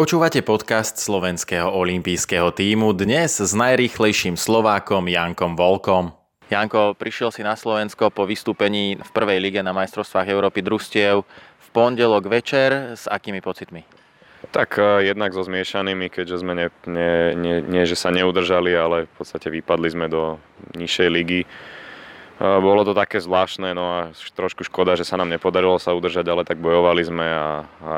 Počúvate podcast slovenského olympijského týmu dnes s najrýchlejším Slovákom Jankom Volkom. Janko, prišiel si na Slovensko po vystúpení v prvej lige na majstrovstvách Európy družstiev v pondelok večer. S akými pocitmi? Tak uh, jednak so zmiešanými, keďže sme ne, ne, nie, nie, že sa neudržali, ale v podstate vypadli sme do nižšej ligy. Bolo to také zvláštne, no a trošku škoda, že sa nám nepodarilo sa udržať, ale tak bojovali sme a, a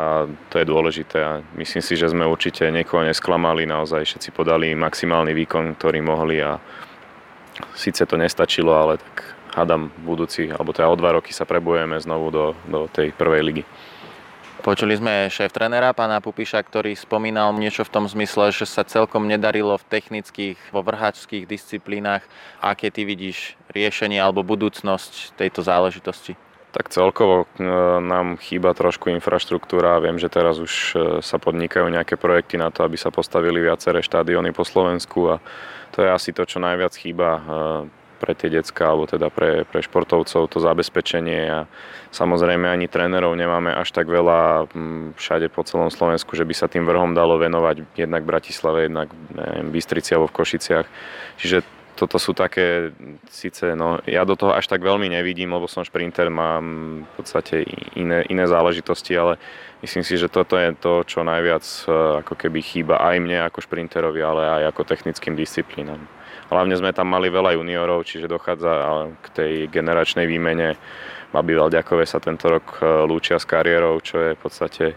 to je dôležité a myslím si, že sme určite niekoho nesklamali, naozaj všetci podali maximálny výkon, ktorý mohli a síce to nestačilo, ale tak hádam budúci, alebo teda o dva roky sa prebujeme znovu do, do tej prvej ligy. Počuli sme šéf-trenera pána Pupiša, ktorý spomínal niečo v tom zmysle, že sa celkom nedarilo v technických, vo vrhačských disciplínach. Aké ty vidíš riešenie alebo budúcnosť tejto záležitosti? Tak celkovo e, nám chýba trošku infraštruktúra. Viem, že teraz už e, sa podnikajú nejaké projekty na to, aby sa postavili viaceré štádiony po Slovensku a to je asi to, čo najviac chýba e, pre tie decka alebo teda pre, pre športovcov to zabezpečenie a samozrejme ani trénerov nemáme až tak veľa mm, všade po celom Slovensku, že by sa tým vrhom dalo venovať jednak v Bratislave, jednak neviem, Bystrici alebo v Košiciach. Čiže toto sú také, síce, no, ja do toho až tak veľmi nevidím, lebo som šprinter, mám v podstate iné, iné záležitosti, ale myslím si, že toto je to, čo najviac ako keby chýba aj mne ako šprinterovi, ale aj ako technickým disciplínam. Hlavne sme tam mali veľa juniorov, čiže dochádza k tej generačnej výmene. Babi Valďakové sa tento rok e, lúčia s kariérou, čo je v podstate e,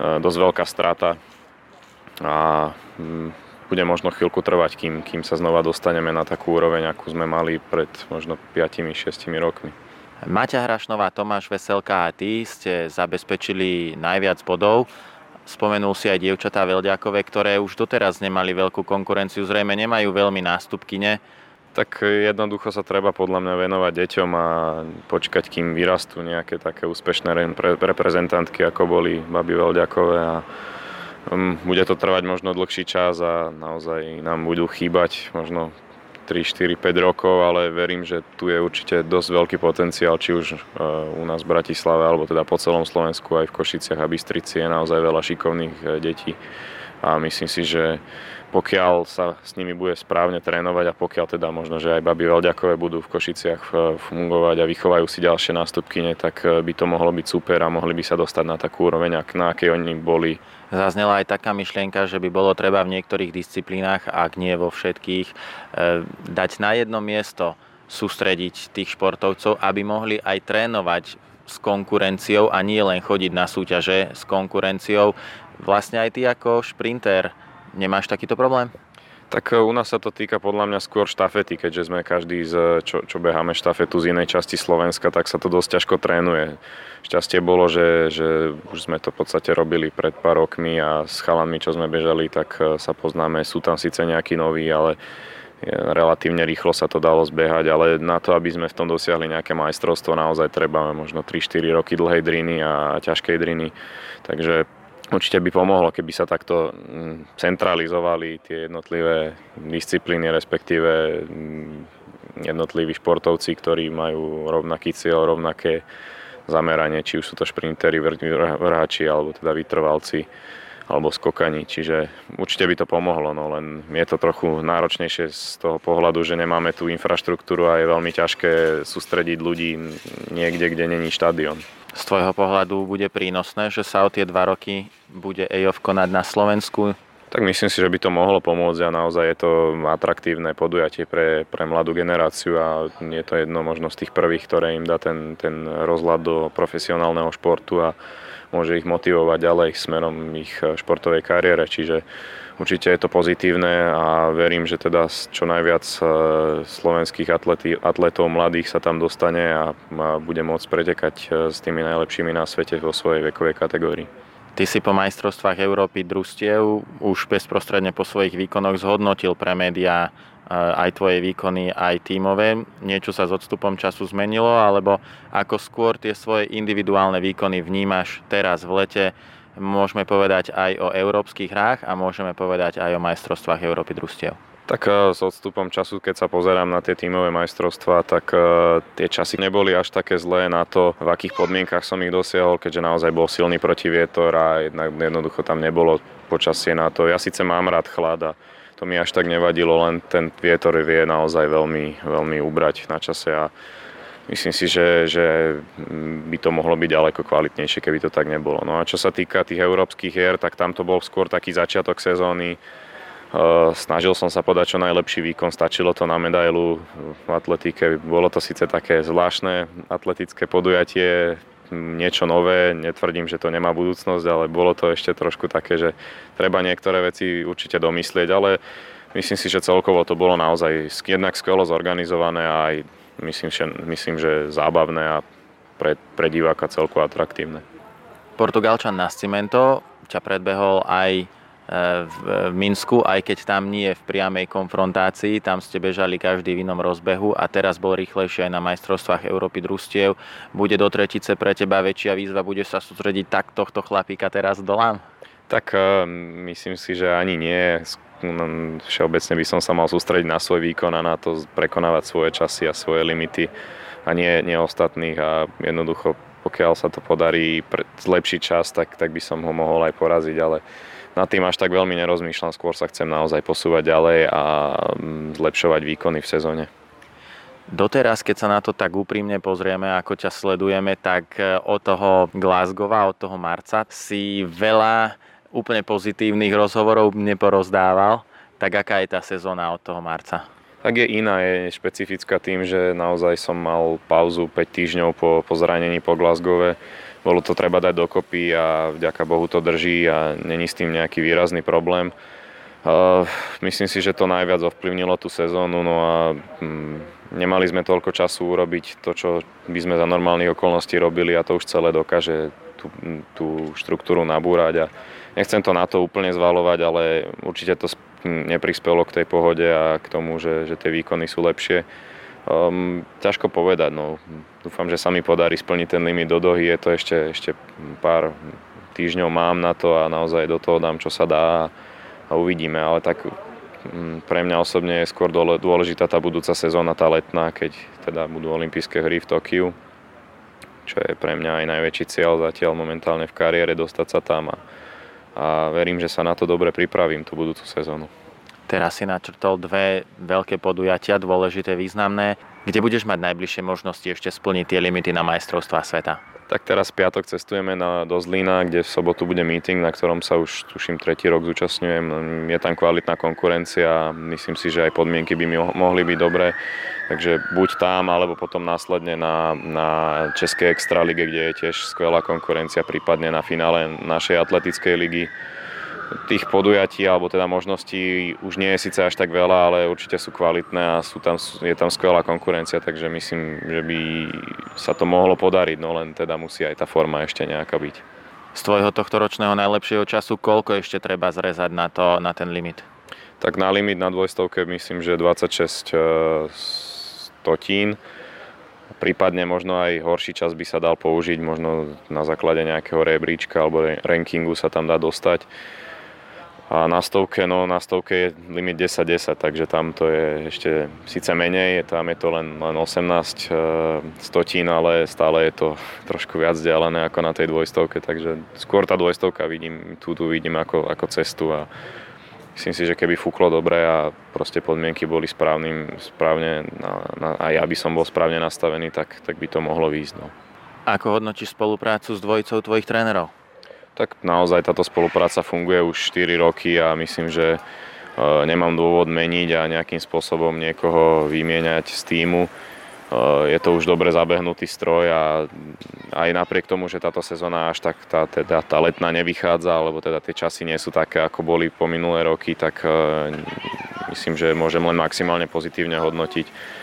dosť veľká strata. A mm, bude možno chvíľku trvať, kým, kým sa znova dostaneme na takú úroveň, akú sme mali pred možno 5-6 rokmi. Maťa Hrašnová, Tomáš Veselka a ty ste zabezpečili najviac bodov. Spomenul si aj dievčatá Velďákové, ktoré už doteraz nemali veľkú konkurenciu, zrejme nemajú veľmi nástupkyne. Tak jednoducho sa treba podľa mňa venovať deťom a počkať, kým vyrastú nejaké také úspešné reprezentantky, ako boli Babi Velďakové a um, bude to trvať možno dlhší čas a naozaj nám budú chýbať možno 3, 4, 5 rokov, ale verím, že tu je určite dosť veľký potenciál, či už e, u nás v Bratislave, alebo teda po celom Slovensku, aj v Košiciach a Bystrici je naozaj veľa šikovných e, detí. A myslím si, že pokiaľ sa s nimi bude správne trénovať a pokiaľ teda možno, že aj babi Veľďakové budú v Košiciach e, fungovať a vychovajú si ďalšie nástupkyne, tak by to mohlo byť super a mohli by sa dostať na takú úroveň, na akej oni boli Zaznela aj taká myšlienka, že by bolo treba v niektorých disciplínach, ak nie vo všetkých, e, dať na jedno miesto sústrediť tých športovcov, aby mohli aj trénovať s konkurenciou a nie len chodiť na súťaže s konkurenciou. Vlastne aj ty ako šprinter nemáš takýto problém? Tak e, u nás sa to týka podľa mňa skôr štafety, keďže sme každý, z, čo, čo beháme štafetu z inej časti Slovenska, tak sa to dosť ťažko trénuje. Šťastie bolo, že, že už sme to v podstate robili pred pár rokmi a s chalanmi, čo sme bežali, tak e, sa poznáme. Sú tam síce nejakí noví, ale e, relatívne rýchlo sa to dalo zbehať, ale na to, aby sme v tom dosiahli nejaké majstrovstvo, naozaj treba možno 3-4 roky dlhej driny a ťažkej driny. Takže Určite by pomohlo, keby sa takto mm, centralizovali tie jednotlivé disciplíny, respektíve mm, jednotliví športovci, ktorí majú rovnaký cieľ, rovnaké zameranie, či už sú to šprintery, vrhači alebo teda vytrvalci alebo skokani, čiže určite by to pomohlo, no len je to trochu náročnejšie z toho pohľadu, že nemáme tú infraštruktúru a je veľmi ťažké sústrediť ľudí niekde, kde není štadión. Z tvojho pohľadu bude prínosné, že sa o tie dva roky bude EOF konať na Slovensku? Tak myslím si, že by to mohlo pomôcť a naozaj je to atraktívne podujatie pre, pre mladú generáciu a je to jedno možno z tých prvých, ktoré im dá ten, ten rozhľad do profesionálneho športu a môže ich motivovať ďalej smerom ich športovej kariére. Čiže určite je to pozitívne a verím, že teda čo najviac e, slovenských atleti, atletov mladých sa tam dostane a, bude môcť pretekať e, s tými najlepšími na svete vo svojej vekovej kategórii. Ty si po majstrovstvách Európy družstiev už bezprostredne po svojich výkonoch zhodnotil pre médiá eh, aj tvoje výkony, aj tímové. Niečo sa s odstupom času zmenilo, alebo ako skôr tie svoje individuálne výkony vnímaš teraz v lete, môžeme povedať aj o európskych hrách a môžeme povedať aj o majstrovstvách Európy družstiev? Tak e, s odstupom času, keď sa pozerám na tie tímové majstrovstvá, tak uh, tie časy neboli až také zlé na to, v akých podmienkach som ich dosiahol, keďže naozaj bol silný protivietor a jednak jednoducho tam nebolo počasie na to. Ja síce mám rád chlad a to mi až tak nevadilo, len ten vietor vie naozaj veľmi, veľmi ubrať na čase a myslím si, že, že by to mohlo byť ďaleko kvalitnejšie, keby to tak nebolo. No a čo sa týka tých európskych hier, tak tam to bol skôr taký začiatok sezóny, Snažil som sa podať čo najlepší výkon, stačilo to na medailu v atletike. Bolo to síce také zvláštne atletické podujatie, niečo nové, netvrdím, že to nemá budúcnosť, ale bolo to ešte trošku také, že treba niektoré veci určite domyslieť, ale myslím si, že celkovo to bolo naozaj jednak skvelo zorganizované a aj myslím, že, myslím, že zábavné a pre, pre diváka celku atraktívne. Portugalčan Nascimento ťa predbehol aj v Minsku, aj keď tam nie v priamej konfrontácii, tam ste bežali každý v inom rozbehu a teraz bol rýchlejší aj na majstrovstvách Európy družstiev. Bude do tretice pre teba väčšia výzva, bude sa sústrediť tak tohto chlapíka teraz dolám? Tak eh, myslím si, že ani nie. Všeobecne by som sa mal sústrediť na svoj výkon a na to prekonávať svoje časy a svoje limity a nie, nie ostatných a jednoducho pokiaľ sa to podarí zlepšiť čas, tak, tak by som ho mohol aj poraziť, ale nad tým až tak veľmi nerozmýšľam, skôr sa chcem naozaj posúvať ďalej a mm, zlepšovať výkony v sezóne. Doteraz, keď sa na to tak úprimne pozrieme, ako ťa sledujeme, tak e, od toho Glasgowa, od toho marca si veľa úplne pozitívnych rozhovorov neporozdával. Tak aká je tá sezóna od toho marca? Tak je iná, je špecifická tým, že naozaj som mal pauzu 5 týždňov po, po zranení po Glasgowe bolo to treba dať dokopy a vďaka Bohu to drží a není s tým nejaký výrazný problém. Uh, myslím si, že to najviac ovplyvnilo tú sezónu, no a um, nemali sme toľko času urobiť to, čo by sme za normálnych okolností robili a to už celé dokáže tú, tú štruktúru nabúrať a nechcem to na to úplne zvalovať, ale určite to neprispelo k tej pohode a k tomu, že, že tie výkony sú lepšie. Um, ťažko povedať, no. Dúfam, že sa mi podarí splniť ten limit do dohy. Je to ešte, ešte pár týždňov mám na to a naozaj do toho dám, čo sa dá a uvidíme. Ale tak um, pre mňa osobne je skôr dôležitá tá budúca sezóna, tá letná, keď teda budú olympijské hry v Tokiu, čo je pre mňa aj najväčší cieľ zatiaľ momentálne v kariére dostať sa tam a, a verím, že sa na to dobre pripravím tú budúcu sezónu. Teraz si načrtol dve veľké podujatia, dôležité, významné. Kde budeš mať najbližšie možnosti ešte splniť tie limity na majstrovstvá sveta? Tak teraz piatok cestujeme na, do Zlína, kde v sobotu bude meeting, na ktorom sa už tuším tretí rok zúčastňujem. Je tam kvalitná konkurencia, myslím si, že aj podmienky by mi mohli byť dobré. Takže buď tam, alebo potom následne na, na Českej extralíge, kde je tiež skvelá konkurencia, prípadne na finále našej atletickej ligy tých podujatí alebo teda možností už nie je síce až tak veľa, ale určite sú kvalitné a sú tam, je tam skvelá konkurencia, takže myslím, že by sa to mohlo podariť, no len teda musí aj tá forma ešte nejaká byť. Z tvojho tohto ročného najlepšieho času koľko ešte treba zrezať na, to, na ten limit? Tak na limit na dvojstovke myslím, že 26 stotín. Prípadne možno aj horší čas by sa dal použiť, možno na základe nejakého rebríčka alebo rankingu sa tam dá dostať. A na stovke, no na stovke je limit 10-10, takže tam to je ešte síce menej, tam je to len, len 18 e, stotín, ale stále je to trošku viac vzdialené ako na tej dvojstovke, takže skôr tá dvojstovka vidím, tu, tu vidím ako, ako cestu a myslím si, že keby fúklo dobre a proste podmienky boli správnym, správne na, na, a ja by som bol správne nastavený, tak, tak by to mohlo výjsť. No. Ako hodnotíš spoluprácu s dvojicou tvojich trénerov? tak naozaj táto spolupráca funguje už 4 roky a myslím, že e, nemám dôvod meniť a nejakým spôsobom niekoho vymieňať z týmu. E, je to už dobre zabehnutý stroj a aj napriek tomu, že táto sezóna až tak tá, teda, tá letná nevychádza, alebo teda tie časy nie sú také, ako boli po minulé roky, tak e, myslím, že môžem len maximálne pozitívne hodnotiť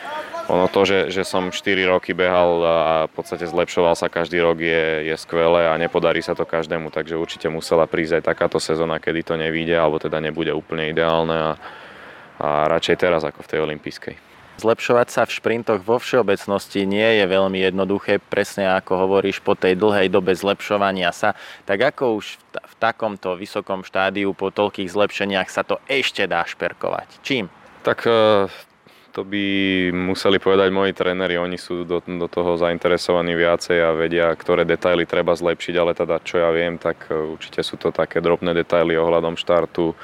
ono to, že, že som 4 roky behal a v podstate zlepšoval sa každý rok je, je skvelé a nepodarí sa to každému, takže určite musela prísť aj takáto sezóna, kedy to nevíde, alebo teda nebude úplne ideálne a, a radšej teraz ako v tej olympijskej. Zlepšovať sa v šprintoch vo všeobecnosti nie je veľmi jednoduché, presne ako hovoríš, po tej dlhej dobe zlepšovania sa. Tak ako už v, t- v takomto vysokom štádiu po toľkých zlepšeniach sa to ešte dá šperkovať? Čím? Tak to by museli povedať moji tréneri, oni sú do, do toho zainteresovaní viacej a vedia, ktoré detaily treba zlepšiť, ale teda čo ja viem, tak e, určite sú to také drobné detaily ohľadom štartu, e,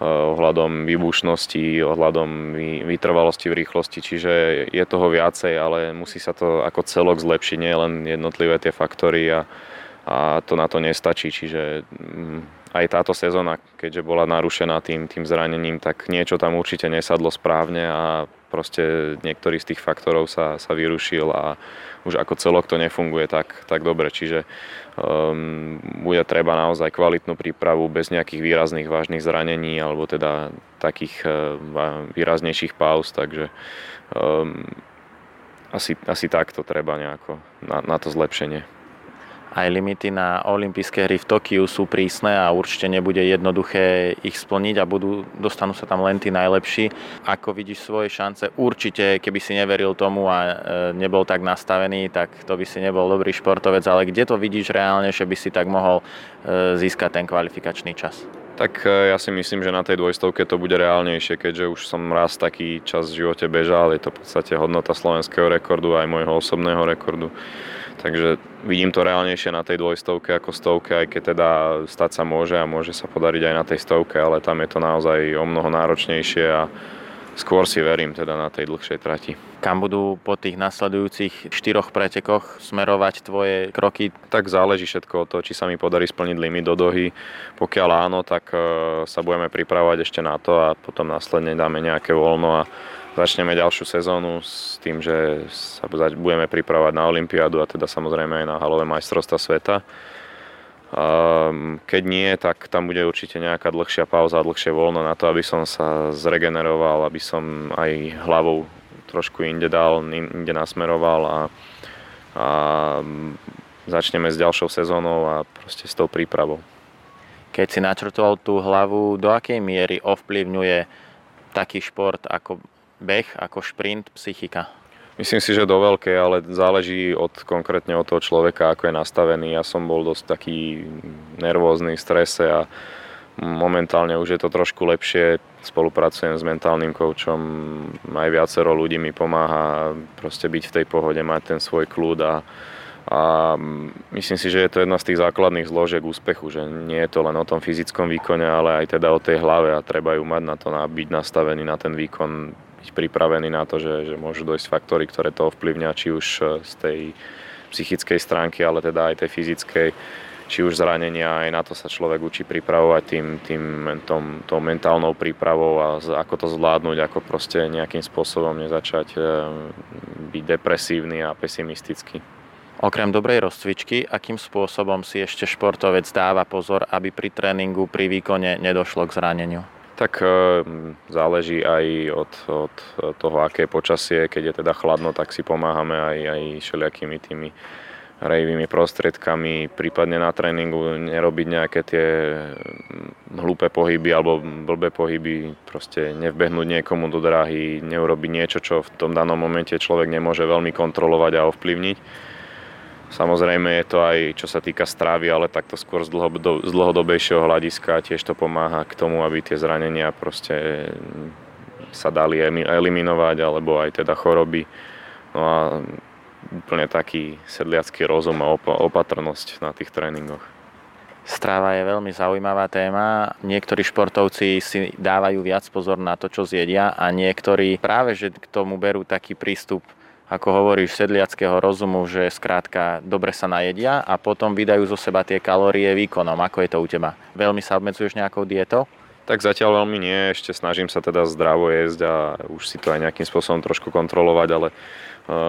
ohľadom výbušnosti, ohľadom vytrvalosti v rýchlosti, čiže je toho viacej, ale musí sa to ako celok zlepšiť, nie len jednotlivé tie faktory a, a to na to nestačí, čiže mm, aj táto sezóna, keďže bola narušená tým, tým zranením, tak niečo tam určite nesadlo správne a proste niektorý z tých faktorov sa, sa vyrušil a už ako celok to nefunguje tak, tak dobre. Čiže um, bude treba naozaj kvalitnú prípravu bez nejakých výrazných vážnych zranení alebo teda takých uh, výraznejších pauz, takže um, asi, asi takto treba nejako na, na to zlepšenie aj limity na olympijské hry v Tokiu sú prísne a určite nebude jednoduché ich splniť a budú, dostanú sa tam len tí najlepší. Ako vidíš svoje šance? Určite, keby si neveril tomu a e, nebol tak nastavený, tak to by si nebol dobrý športovec, ale kde to vidíš reálne, že by si tak mohol e, získať ten kvalifikačný čas? Tak e, ja si myslím, že na tej dvojstovke to bude reálnejšie, keďže už som raz taký čas v živote bežal. Je to v podstate hodnota slovenského rekordu aj môjho osobného rekordu. Takže vidím to reálnejšie na tej dvojstovke ako stovke, aj keď teda stať sa môže a môže sa podariť aj na tej stovke, ale tam je to naozaj o mnoho náročnejšie a skôr si verím teda na tej dlhšej trati. Kam budú po tých nasledujúcich štyroch pretekoch smerovať tvoje kroky? Tak záleží všetko od toho, či sa mi podarí splniť limit do dohy. Pokiaľ áno, tak e, sa budeme pripravovať ešte na to a potom následne dáme nejaké voľno a začneme ďalšiu sezónu s tým, že sa budeme pripravovať na Olympiádu a teda samozrejme aj na halové majstrovstva sveta. Keď nie, tak tam bude určite nejaká dlhšia pauza, dlhšie voľno na to, aby som sa zregeneroval, aby som aj hlavou trošku inde dal, inde nasmeroval a, a začneme s ďalšou sezónou a proste s tou prípravou. Keď si načrtoval tú hlavu, do akej miery ovplyvňuje taký šport ako beh ako šprint, psychika? Myslím si, že do veľkej, ale záleží od, konkrétne od toho človeka, ako je nastavený. Ja som bol dosť taký nervózny, v strese a momentálne už je to trošku lepšie. Spolupracujem s mentálnym koučom, aj viacero ľudí mi pomáha proste byť v tej pohode, mať ten svoj kľud a, a myslím si, že je to jedna z tých základných zložiek úspechu, že nie je to len o tom fyzickom výkone, ale aj teda o tej hlave a treba ju mať na to, na byť nastavený na ten výkon byť pripravený na to, že, že môžu dojsť faktory, ktoré to ovplyvňa, či už e, z tej psychickej stránky, ale teda aj tej fyzickej, či už zranenia, aj na to sa človek učí pripravovať tým, tým tom, tou mentálnou prípravou a ako to zvládnuť, ako proste nejakým spôsobom nezačať e, byť depresívny a pesimistický. Okrem dobrej rozcvičky, akým spôsobom si ešte športovec dáva pozor, aby pri tréningu, pri výkone nedošlo k zraneniu? Tak e, záleží aj od, od toho, aké je počasie. Keď je teda chladno, tak si pomáhame aj, aj všelijakými tými rejvými prostriedkami, prípadne na tréningu nerobiť nejaké tie hlúpe pohyby alebo blbé pohyby, proste nevbehnúť niekomu do dráhy, neurobiť niečo, čo v tom danom momente človek nemôže veľmi kontrolovať a ovplyvniť Samozrejme je to aj čo sa týka stravy, ale takto skôr z, dlhodob- z dlhodobejšieho hľadiska tiež to pomáha k tomu, aby tie zranenia proste sa dali eliminovať, alebo aj teda choroby. No a úplne taký sedliacký rozum a opatrnosť na tých tréningoch. Strava je veľmi zaujímavá téma. Niektorí športovci si dávajú viac pozor na to, čo zjedia a niektorí práve že k tomu berú taký prístup ako hovoríš, sedliackého rozumu, že skrátka dobre sa najedia a potom vydajú zo seba tie kalórie výkonom. Ako je to u teba? Veľmi sa obmedzuješ nejakou dietou? Tak zatiaľ veľmi nie, ešte snažím sa teda zdravo jesť a už si to aj nejakým spôsobom trošku kontrolovať, ale e,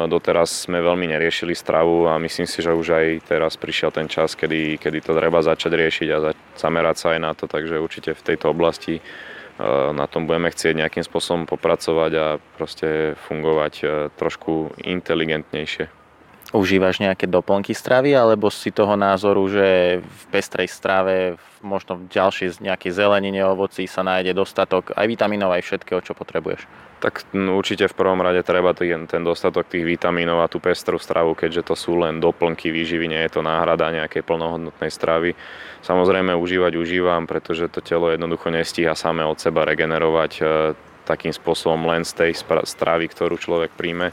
doteraz sme veľmi neriešili stravu a myslím si, že už aj teraz prišiel ten čas, kedy, kedy to treba začať riešiť a zamerať sa aj na to, takže určite v tejto oblasti na tom budeme chcieť nejakým spôsobom popracovať a proste fungovať e, trošku inteligentnejšie. Užívaš nejaké doplnky stravy, alebo si toho názoru, že v pestrej strave, možno v ďalšej nejakej zelenine, ovocí sa nájde dostatok aj vitamínov, aj všetkého, čo potrebuješ? Tak no, určite v prvom rade treba ten, ten dostatok tých vitamínov a tú pestrú stravu, keďže to sú len doplnky výživy, nie je to náhrada nejakej plnohodnotnej stravy. Samozrejme užívať užívam, pretože to telo jednoducho nestíha samé od seba regenerovať e, takým spôsobom len z tej stravy, ktorú človek príjme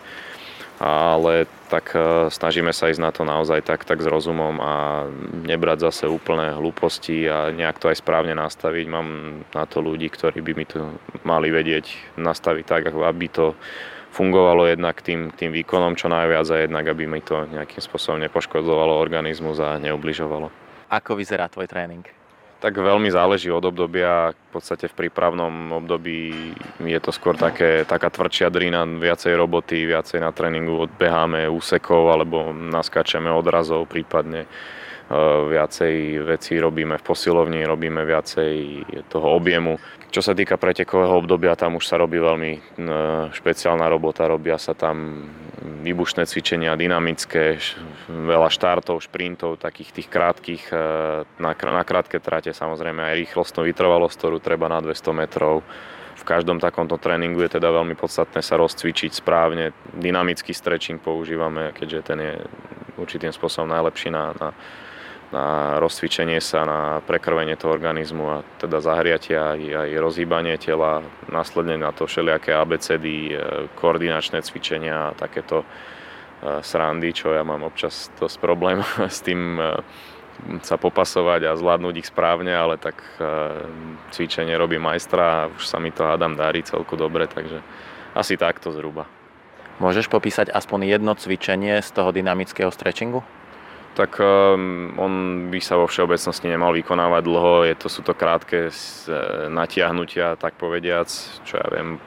ale tak e, snažíme sa ísť na to naozaj tak, tak s rozumom a nebrať zase úplné hlúposti a nejak to aj správne nastaviť. Mám na to ľudí, ktorí by mi to mali vedieť nastaviť tak, aby to fungovalo jednak tým, tým výkonom čo najviac a jednak, aby mi to nejakým spôsobom nepoškodzovalo organizmus a neubližovalo. Ako vyzerá tvoj tréning? Tak veľmi záleží od obdobia. V podstate v prípravnom období je to skôr také, taká tvrdšia drina, viacej roboty, viacej na tréningu odbeháme úsekov alebo naskačeme odrazov prípadne. E, viacej vecí robíme v posilovni, robíme viacej toho objemu. Čo sa týka pretekového obdobia, tam už sa robí veľmi e, špeciálna robota, robia sa tam výbušné cvičenia, dynamické, veľa štartov, šprintov, takých tých krátkých, e, na, na krátke trate samozrejme aj rýchlostnú vytrvalosť, ktorú treba na 200 metrov. V každom takomto tréningu je teda veľmi podstatné sa rozcvičiť správne. Dynamický stretching používame, keďže ten je určitým spôsobom najlepší na, na na rozcvičenie sa, na prekrvenie toho organizmu a teda zahriatie aj, aj rozhýbanie tela, následne na to všelijaké ABCD, e, koordinačné cvičenia a takéto e, srandy, čo ja mám občas dosť problém s tým e, sa popasovať a zvládnuť ich správne, ale tak cvičenie robí majstra a už sa mi to hádam darí celku dobre, takže asi takto zhruba. Môžeš popísať aspoň jedno cvičenie z toho dynamického stretchingu? Tak um, on by sa vo všeobecnosti nemal vykonávať dlho, je to, sú to krátke e, natiahnutia, tak povediac, čo ja viem,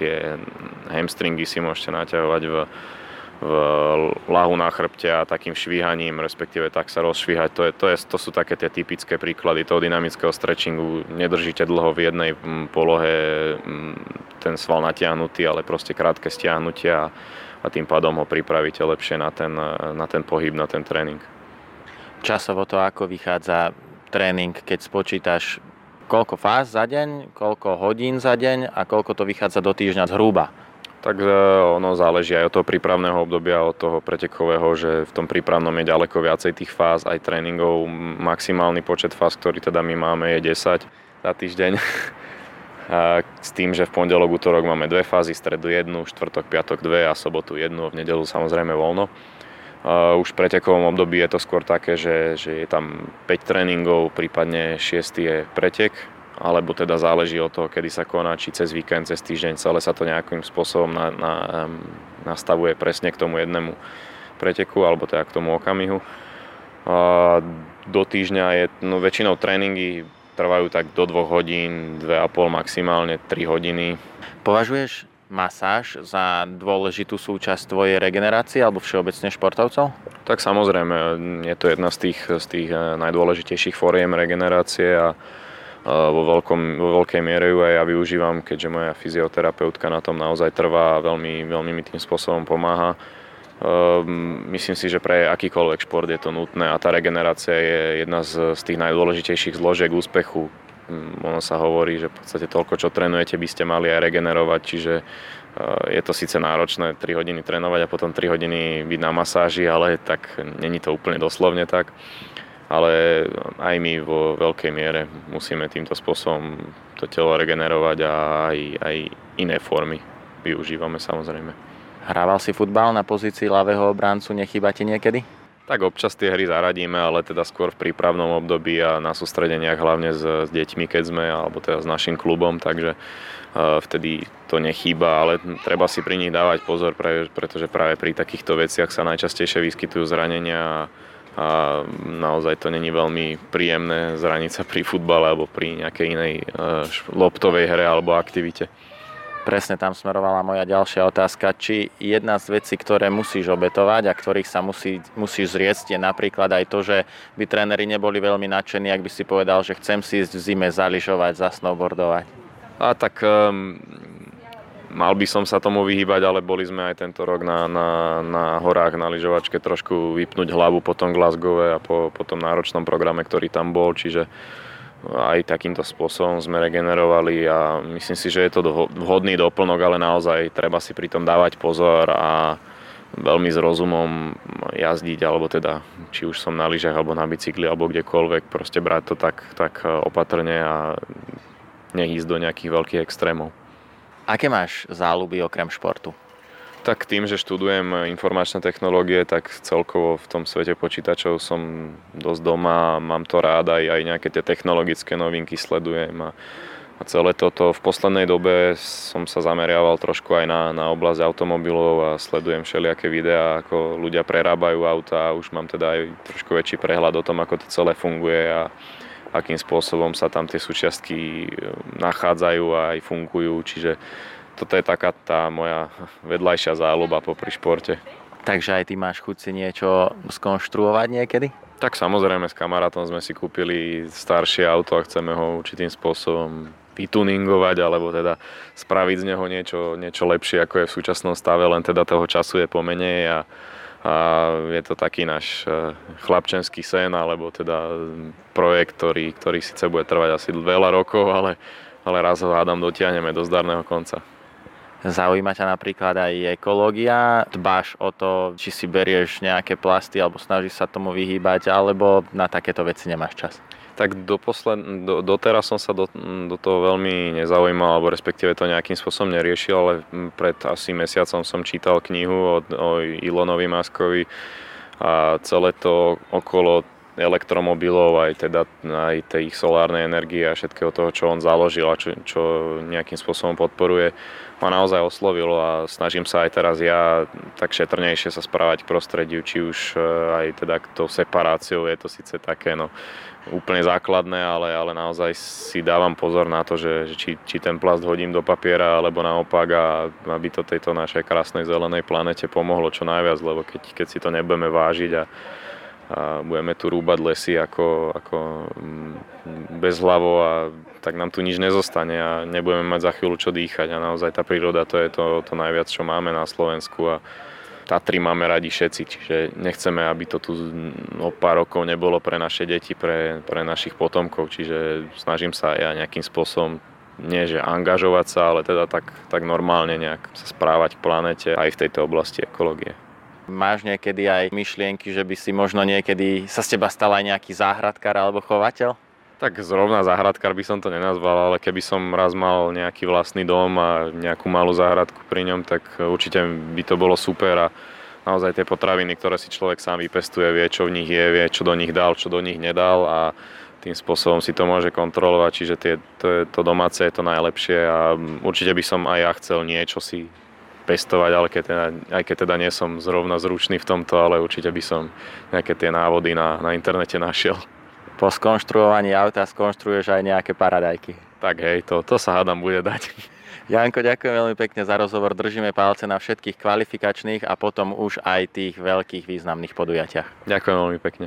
tie hamstringy si môžete naťahovať v, v lahu na chrbte a takým švíhaním, respektíve tak sa rozšvíhať. To, je, to, je, to sú také tie typické príklady toho dynamického stretchingu. Nedržíte dlho v jednej polohe ten sval natiahnutý, ale proste krátke stiahnutia a tým pádom ho pripravíte lepšie na ten, na ten pohyb, na ten tréning. Časovo to ako vychádza tréning, keď spočítaš koľko fáz za deň, koľko hodín za deň a koľko to vychádza do týždňa zhruba? Tak e, ono záleží aj od toho prípravného obdobia, od toho pretekového, že v tom prípravnom je ďaleko viacej tých fáz, aj tréningov. Maximálny počet fáz, ktorý teda my máme, je 10 za týždeň. s tým, že v pondelok, útorok máme dve fázy, stredu jednu, štvrtok, piatok dve a sobotu jednu, v nedelu samozrejme voľno. Už v pretekovom období je to skôr také, že, že je tam 5 tréningov, prípadne 6 je pretek, alebo teda záleží od toho, kedy sa koná, či cez víkend, cez týždeň, celé sa to nejakým spôsobom na, na, nastavuje presne k tomu jednému preteku, alebo teda k tomu okamihu. Do týždňa je no, väčšinou tréningy trvajú tak do 2 hodín, 2,5 maximálne 3 hodiny. Považuješ masáž za dôležitú súčasť tvojej regenerácie alebo všeobecne športovcov? Tak samozrejme, je to jedna z tých, z tých eh, najdôležitejších fóriem regenerácie a vo, veľkom, vo veľkej miere ju aj ja využívam, keďže moja fyzioterapeutka na tom naozaj trvá a veľmi, veľmi mi tým spôsobom pomáha. Ehm, myslím si, že pre akýkoľvek šport je to nutné a tá regenerácia je jedna z, z tých najdôležitejších zložiek úspechu. Hm, ono sa hovorí, že v podstate toľko, čo trénujete, by ste mali aj regenerovať, čiže eh, je to síce náročné 3 hodiny trénovať a potom 3 hodiny byť na masáži, ale tak není to úplne doslovne tak. Ale aj my vo veľkej miere musíme týmto spôsobom to telo regenerovať a aj, aj iné formy využívame samozrejme. Hrával si futbal na pozícii ľavého obráncu, nechýba ti niekedy? Tak občas tie hry zaradíme, ale teda skôr v prípravnom období a na sústredeniach hlavne s, s deťmi, keď sme, alebo teda s našim klubom, takže uh, vtedy to nechýba, ale treba si pri nich dávať pozor, pre, pretože práve pri takýchto veciach sa najčastejšie vyskytujú zranenia a, a naozaj to není veľmi príjemné zraniť sa pri futbale alebo pri nejakej inej uh, loptovej hre alebo aktivite. Presne tam smerovala moja ďalšia otázka, či jedna z vecí, ktoré musíš obetovať a ktorých sa musí, musíš zrieť, je napríklad aj to, že by tréneri neboli veľmi nadšení, ak by si povedal, že chcem si ísť v zime zaližovať, zasnowboardovať. A tak um, mal by som sa tomu vyhýbať, ale boli sme aj tento rok na, na, na horách, na lyžovačke trošku vypnúť hlavu po tom Glasgow a po, po tom náročnom programe, ktorý tam bol, čiže aj takýmto spôsobom sme regenerovali a myslím si, že je to vhodný doplnok, ale naozaj treba si pri tom dávať pozor a veľmi s rozumom jazdiť, alebo teda či už som na lyžach alebo na bicykli alebo kdekoľvek, proste brať to tak, tak opatrne a neísť do nejakých veľkých extrémov. Aké máš záľuby okrem športu? Tak tým, že študujem informačné technológie, tak celkovo v tom svete počítačov som dosť doma, mám to rád, aj, aj nejaké tie technologické novinky sledujem a, a celé toto. V poslednej dobe som sa zameriaval trošku aj na, na oblasť automobilov a sledujem všelijaké videá, ako ľudia prerábajú auta a už mám teda aj trošku väčší prehľad o tom, ako to celé funguje a akým spôsobom sa tam tie súčiastky nachádzajú a aj fungujú. Čiže toto je taká tá moja vedľajšia záľuba popri športe. Takže aj ty máš chuť si niečo skonštruovať niekedy? Tak samozrejme s kamarátom sme si kúpili staršie auto a chceme ho určitým spôsobom vytuningovať alebo teda spraviť z neho niečo, niečo lepšie ako je v súčasnom stave, len teda toho času je pomenej a, a je to taký náš e, chlapčenský sen alebo teda projekt, ktorý, ktorý síce bude trvať asi veľa rokov, ale, ale raz ho hádam dotiahneme do zdarného konca. Zaujíma ťa napríklad aj ekológia? Dbáš o to, či si berieš nejaké plasty alebo snažíš sa tomu vyhýbať, alebo na takéto veci nemáš čas? Tak doposled, do, doteraz som sa do, do toho veľmi nezaujímal, alebo respektíve to nejakým spôsobom neriešil, ale pred asi mesiacom som čítal knihu od, o Ilonovi Maskovi a celé to okolo elektromobilov, aj teda aj tej ich solárnej energie a všetkého toho, čo on založil a čo, čo nejakým spôsobom podporuje, ma naozaj oslovilo a snažím sa aj teraz ja tak šetrnejšie sa správať k prostrediu, či už e, aj teda tou separáciou je to síce také no, úplne základné, ale, ale naozaj si dávam pozor na to, že, že či, či ten plast hodím do papiera alebo naopak a aby to tejto našej krásnej zelenej planete pomohlo čo najviac, lebo keď, keď si to nebudeme vážiť a a budeme tu rúbať lesy ako, ako mm, bezhlavo a tak nám tu nič nezostane a nebudeme mať za chvíľu čo dýchať. A naozaj tá príroda to je to, to najviac, čo máme na Slovensku a Tatry máme radi všetci, čiže nechceme, aby to tu o pár rokov nebolo pre naše deti, pre, pre našich potomkov, čiže snažím sa ja nejakým spôsobom nie že angažovať sa, ale teda tak, tak normálne nejak sa správať k planete aj v tejto oblasti ekológie. Máš niekedy aj myšlienky, že by si možno niekedy sa z teba stal aj nejaký záhradkár alebo chovateľ? Tak zrovna záhradkár by som to nenazval, ale keby som raz mal nejaký vlastný dom a nejakú malú záhradku pri ňom, tak určite by to bolo super a naozaj tie potraviny, ktoré si človek sám vypestuje, vie, čo v nich je, vie, čo do nich dal, čo do nich nedal a tým spôsobom si to môže kontrolovať, čiže tie, to, to domáce je to najlepšie a určite by som aj ja chcel niečo si pestovať, ale keď teda, aj keď teda nie som zrovna zručný v tomto, ale určite by som nejaké tie návody na, na internete našiel. Po skonštruovaní auta skonštruuješ aj nejaké paradajky. Tak hej, to, to sa hádam bude dať. Janko, ďakujem veľmi pekne za rozhovor. Držíme palce na všetkých kvalifikačných a potom už aj tých veľkých významných podujatiach. Ďakujem veľmi pekne.